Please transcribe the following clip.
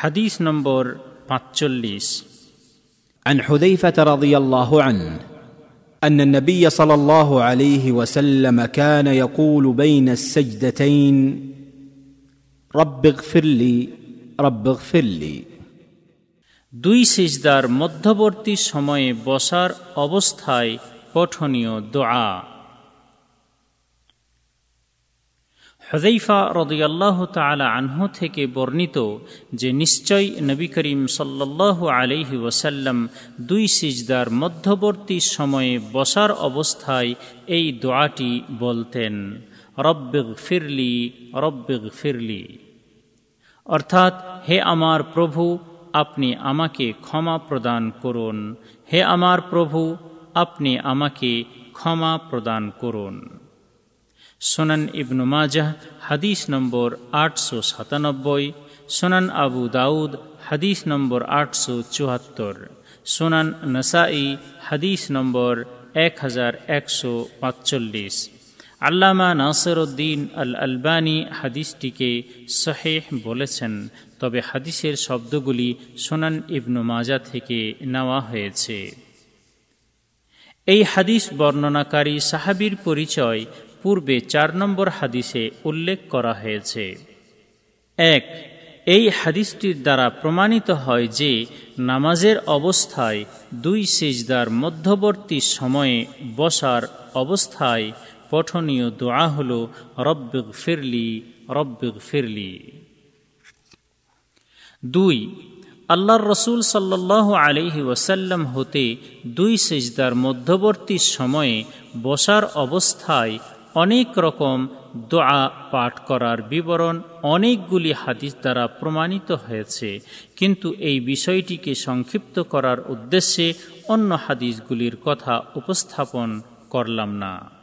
হাদিস নম্বর পাঁচচল্লিশ عن حذيفه رضي الله عنه ان النبي صلى الله عليه وسلم كان يقول بين السجدتين رب اغفر لي رب اغفر لي দুই সিজদার মধ্যবর্তী সময়ে বসার অবস্থায় পঠনীয় দোয়া হজৈফা রদিয়াল্লাহ তালা আনহু থেকে বর্ণিত যে নিশ্চয় নবী করিম সাল্লাহ আলহি ওসাল্লাম দুই সিজদার মধ্যবর্তী সময়ে বসার অবস্থায় এই দোয়াটি বলতেন রব্বিগ ফিরলি রব্বিগ ফিরলি অর্থাৎ, হে আমার প্রভু, আপনি আমাকে ক্ষমা প্রদান করুন। হে আমার প্রভু, আপনি আমাকে ক্ষমা প্রদান করুন। সোনান ইবনু মাজাহ, হাদিস নম্বর আটশো সাতানব্বই, সোনান আবু দাউদ, হাদিস নম্বর আটশো চুয়াত্তর, সোনান নসাই, হাদিস নম্বর এক হাজার একশো পাঁচচল্লিশ। আল্লামা নাসরুদ্দিন আল আলবানী হাদিসটিকে শহেহ বলেছেন, তবে হাদিসের শব্দগুলি সোনান ইবনু মাজা থেকে নেওয়া হয়েছে। এই হাদিস বর্ণনাকারী সাহাবির পরিচয় পূর্বে চার নম্বর হাদিসে উল্লেখ করা হয়েছে। এক, এই হাদিসটির দ্বারা প্রমাণিত হয় যে নামাজের অবস্থায় দুই সেজদার মধ্যবর্তী সময়ে বসার অবস্থায় পঠনীয় দোয়া হল রব্বিগ ফিরলি রব্বিগ ফিরলি দুই, আল্লাহর রসুল সাল্লাহ আলিহি ওয়াসাল্লাম হতে দুই সেজদার মধ্যবর্তী সময়ে বসার অবস্থায় অনেক রকম দোয়া পাঠ করার বিবরণ অনেকগুলি হাদিস দ্বারা প্রমাণিত হয়েছে। কিন্তু এই বিষয়টিকে সংক্ষিপ্ত করার উদ্দেশ্যে অন্য হাদিসগুলির কথা উপস্থাপন করলাম না।